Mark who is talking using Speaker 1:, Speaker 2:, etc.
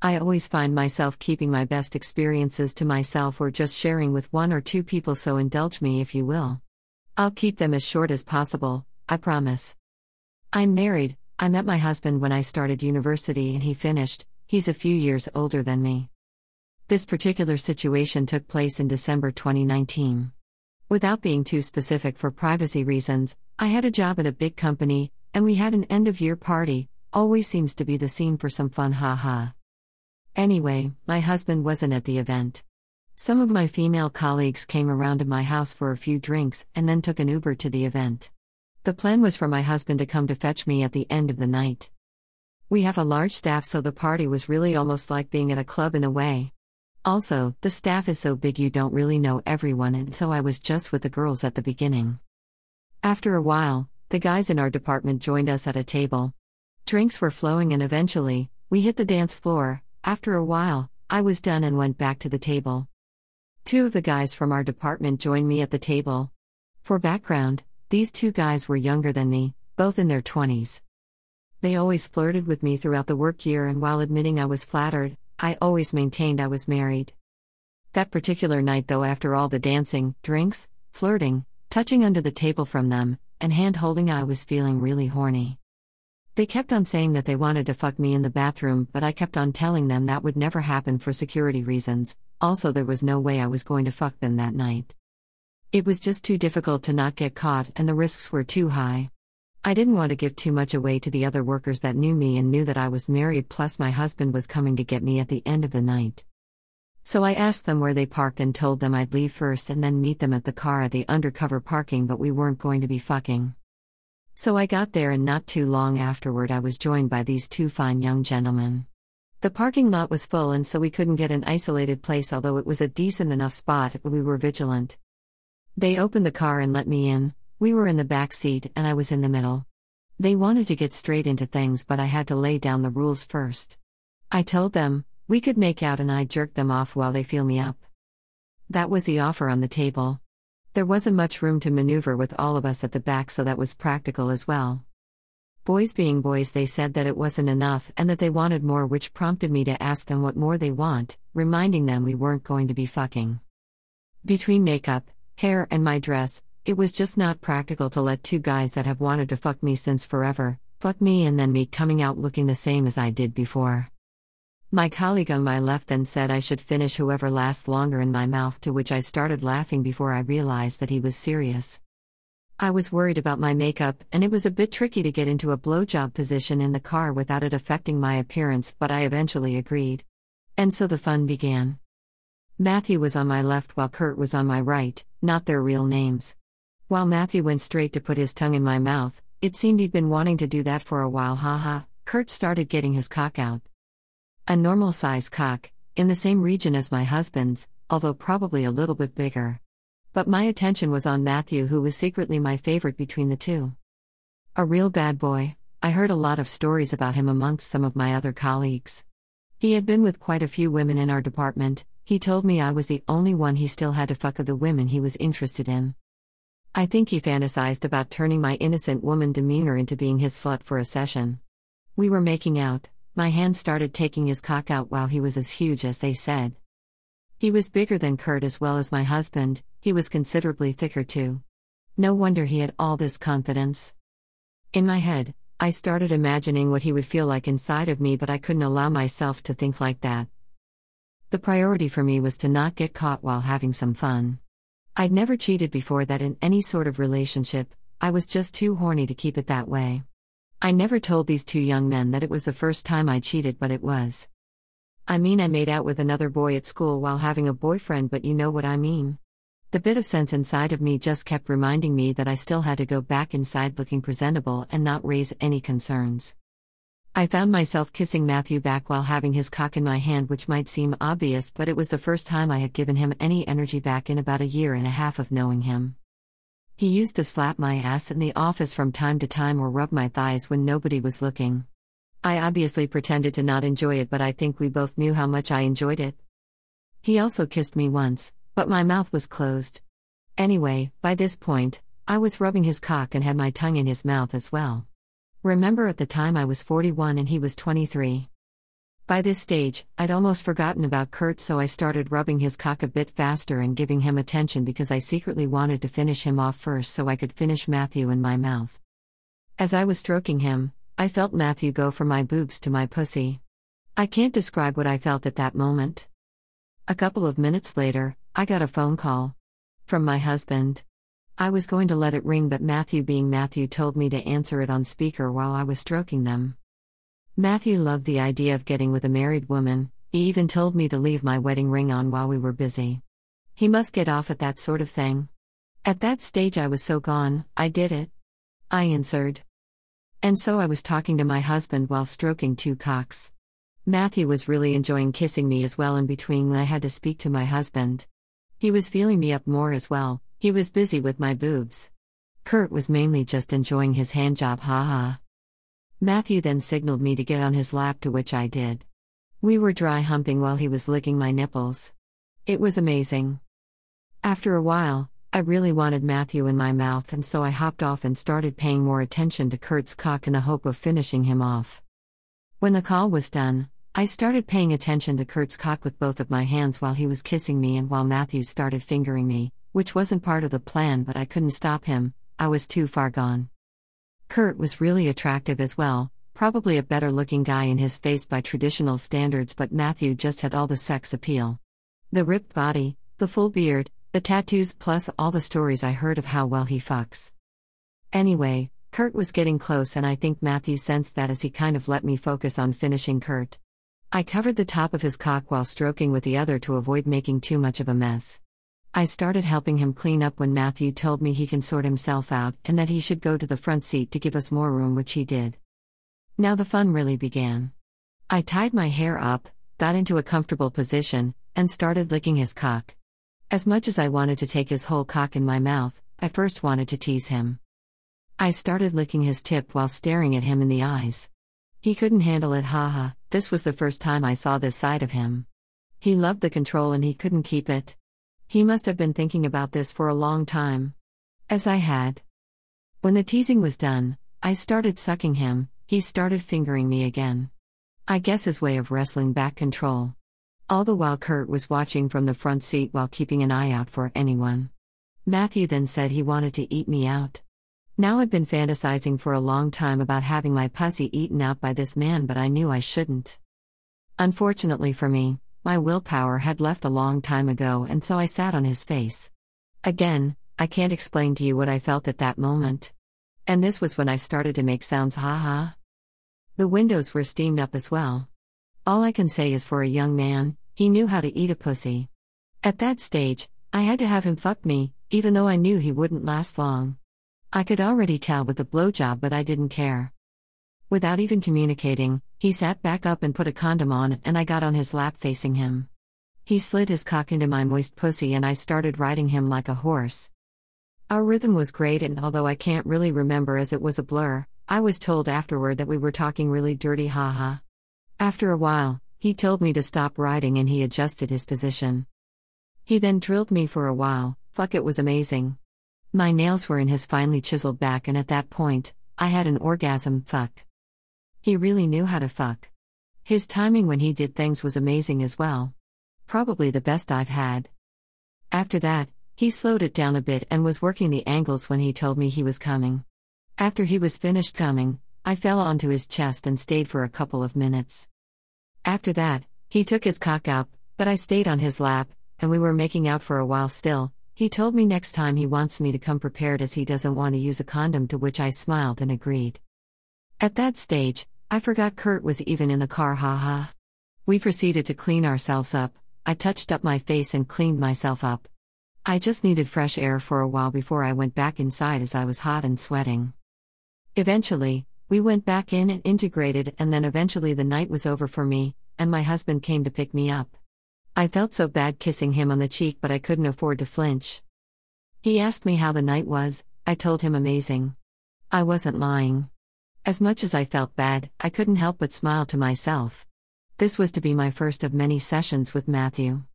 Speaker 1: I always find myself keeping my best experiences to myself or just sharing with one or two people, so indulge me if you will. I'll keep them as short as possible, I promise. I'm married, I met my husband when I started university and he finished, he's a few years older than me. This particular situation took place in December 2019. Without being too specific for privacy reasons, I had a job at a big company, and we had an end of year party, always seems to be the scene for some fun, haha. Anyway, my husband wasn't at the event. Some of my female colleagues came around to my house for a few drinks and then took an Uber to the event. The plan was for my husband to come to fetch me at the end of the night. We have a large staff, so the party was really almost like being at a club in a way. Also, the staff is so big you don't really know everyone, and so I was just with the girls at the beginning. After a while, the guys in our department joined us at a table. Drinks were flowing, and eventually, we hit the dance floor, after a while, I was done and went back to the table. Two of the guys from our department joined me at the table. For background, these two guys were younger than me, both in their 20s. They always flirted with me throughout the work year, and while admitting I was flattered, I always maintained I was married. That particular night, though, after all the dancing, drinks, flirting, touching under the table from them, and hand holding, I was feeling really horny. They kept on saying that they wanted to fuck me in the bathroom, but I kept on telling them that would never happen for security reasons, also, there was no way I was going to fuck them that night. It was just too difficult to not get caught, and the risks were too high. I didn't want to give too much away to the other workers that knew me and knew that I was married, plus, my husband was coming to get me at the end of the night. So I asked them where they parked and told them I'd leave first and then meet them at the car at the undercover parking, but we weren't going to be fucking. So I got there, and not too long afterward, I was joined by these two fine young gentlemen. The parking lot was full, and so we couldn't get an isolated place, although it was a decent enough spot, we were vigilant. They opened the car and let me in. We were in the back seat, and I was in the middle. They wanted to get straight into things, but I had to lay down the rules first. I told them, we could make out, and I jerked them off while they feel me up. That was the offer on the table. There wasn't much room to maneuver with all of us at the back, so that was practical as well. Boys being boys, they said that it wasn't enough and that they wanted more, which prompted me to ask them what more they want, reminding them we weren't going to be fucking. Between makeup, hair, and my dress, it was just not practical to let two guys that have wanted to fuck me since forever fuck me and then me coming out looking the same as I did before. My colleague on my left then said I should finish whoever lasts longer in my mouth, to which I started laughing before I realized that he was serious. I was worried about my makeup, and it was a bit tricky to get into a blowjob position in the car without it affecting my appearance, but I eventually agreed. And so the fun began. Matthew was on my left while Kurt was on my right, not their real names. While Matthew went straight to put his tongue in my mouth, it seemed he'd been wanting to do that for a while, haha. Kurt started getting his cock out. A normal size cock, in the same region as my husband's, although probably a little bit bigger. But my attention was on Matthew, who was secretly my favorite between the two. A real bad boy, I heard a lot of stories about him amongst some of my other colleagues. He had been with quite a few women in our department, he told me I was the only one he still had to fuck of the women he was interested in. I think he fantasized about turning my innocent woman demeanor into being his slut for a session. We were making out, my hand started taking his cock out while he was as huge as they said. He was bigger than Kurt as well as my husband, he was considerably thicker too. No wonder he had all this confidence. In my head, I started imagining what he would feel like inside of me, but I couldn't allow myself to think like that. The priority for me was to not get caught while having some fun. I'd never cheated before that in any sort of relationship, I was just too horny to keep it that way. I never told these two young men that it was the first time I cheated, but it was. I mean, I made out with another boy at school while having a boyfriend, but you know what I mean. The bit of sense inside of me just kept reminding me that I still had to go back inside looking presentable and not raise any concerns. I found myself kissing Matthew back while having his cock in my hand, which might seem obvious, but it was the first time I had given him any energy back in about a year and a half of knowing him. He used to slap my ass in the office from time to time or rub my thighs when nobody was looking. I obviously pretended to not enjoy it, but I think we both knew how much I enjoyed it. He also kissed me once, but my mouth was closed. Anyway, by this point, I was rubbing his cock and had my tongue in his mouth as well. Remember, at the time I was 41 and he was 23. By this stage, I'd almost forgotten about Kurt, so I started rubbing his cock a bit faster and giving him attention because I secretly wanted to finish him off first so I could finish Matthew in my mouth. As I was stroking him, I felt Matthew go from my boobs to my pussy. I can't describe what I felt at that moment. A couple of minutes later, I got a phone call. From my husband. I was going to let it ring, but Matthew, being Matthew, told me to answer it on speaker while I was stroking them. Matthew loved the idea of getting with a married woman, he even told me to leave my wedding ring on while we were busy. He must get off at that sort of thing. At that stage, I was so gone, I did it. I answered. And so I was talking to my husband while stroking two cocks. Matthew was really enjoying kissing me as well in between when I had to speak to my husband. He was feeling me up more as well, he was busy with my boobs. Kurt was mainly just enjoying his handjob, haha. Matthew then signaled me to get on his lap, to which I did. We were dry humping while he was licking my nipples. It was amazing. After a while, I really wanted Matthew in my mouth, and so I hopped off and started paying more attention to Kurt's cock in the hope of finishing him off. When the call was done, I started paying attention to Kurt's cock with both of my hands while he was kissing me and while Matthew started fingering me, which wasn't part of the plan, but I couldn't stop him, I was too far gone. Kurt was really attractive as well, probably a better looking guy in his face by traditional standards, but Matthew just had all the sex appeal. The ripped body, the full beard, the tattoos, plus all the stories I heard of how well he fucks. Anyway, Kurt was getting close, and I think Matthew sensed that as he kind of let me focus on finishing Kurt. I covered the top of his cock while stroking with the other to avoid making too much of a mess. I started helping him clean up when Matthew told me he can sort himself out and that he should go to the front seat to give us more room, which he did. Now the fun really began. I tied my hair up, got into a comfortable position, and started licking his cock. As much as I wanted to take his whole cock in my mouth, I first wanted to tease him. I started licking his tip while staring at him in the eyes. He couldn't handle it, haha, this was the first time I saw this side of him. He loved the control and he couldn't keep it. He must have been thinking about this for a long time. As I had. When the teasing was done, I started sucking him, he started fingering me again. I guess his way of wrestling back control. All the while, Kurt was watching from the front seat while keeping an eye out for anyone. Matthew then said he wanted to eat me out. Now I'd been fantasizing for a long time about having my pussy eaten out by this man, but I knew I shouldn't. Unfortunately for me, my willpower had left a long time ago, and so I sat on his face. Again, I can't explain to you what I felt at that moment. And this was when I started to make sounds, ha ha. The windows were steamed up as well. All I can say is for a young man, he knew how to eat a pussy. At that stage, I had to have him fuck me, even though I knew he wouldn't last long. I could already tell with the blowjob, but I didn't care. Without even communicating, he sat back up and put a condom on, and I got on his lap facing him. He slid his cock into my moist pussy, and I started riding him like a horse. Our rhythm was great, and although I can't really remember as it was a blur, I was told afterward that we were talking really dirty, haha. After a while, he told me to stop riding and he adjusted his position. He then drilled me for a while, fuck, it was amazing. My nails were in his finely chiseled back, and at that point, I had an orgasm, fuck. He really knew how to fuck. His timing when he did things was amazing as well. Probably the best I've had. After that, he slowed it down a bit and was working the angles when he told me he was coming. After he was finished coming, I fell onto his chest and stayed for a couple of minutes. After that, he took his cock out, but I stayed on his lap, and we were making out for a while still. He told me next time he wants me to come prepared as he doesn't want to use a condom, to which I smiled and agreed. At that stage, I forgot Kurt was even in the car, haha. We proceeded to clean ourselves up. I touched up my face and cleaned myself up. I just needed fresh air for a while before I went back inside as I was hot and sweating. Eventually, we went back in and integrated, and then eventually the night was over for me, and my husband came to pick me up. I felt so bad kissing him on the cheek, but I couldn't afford to flinch. He asked me how the night was, I told him amazing. I wasn't lying. As much as I felt bad, I couldn't help but smile to myself. This was to be my first of many sessions with Matthew.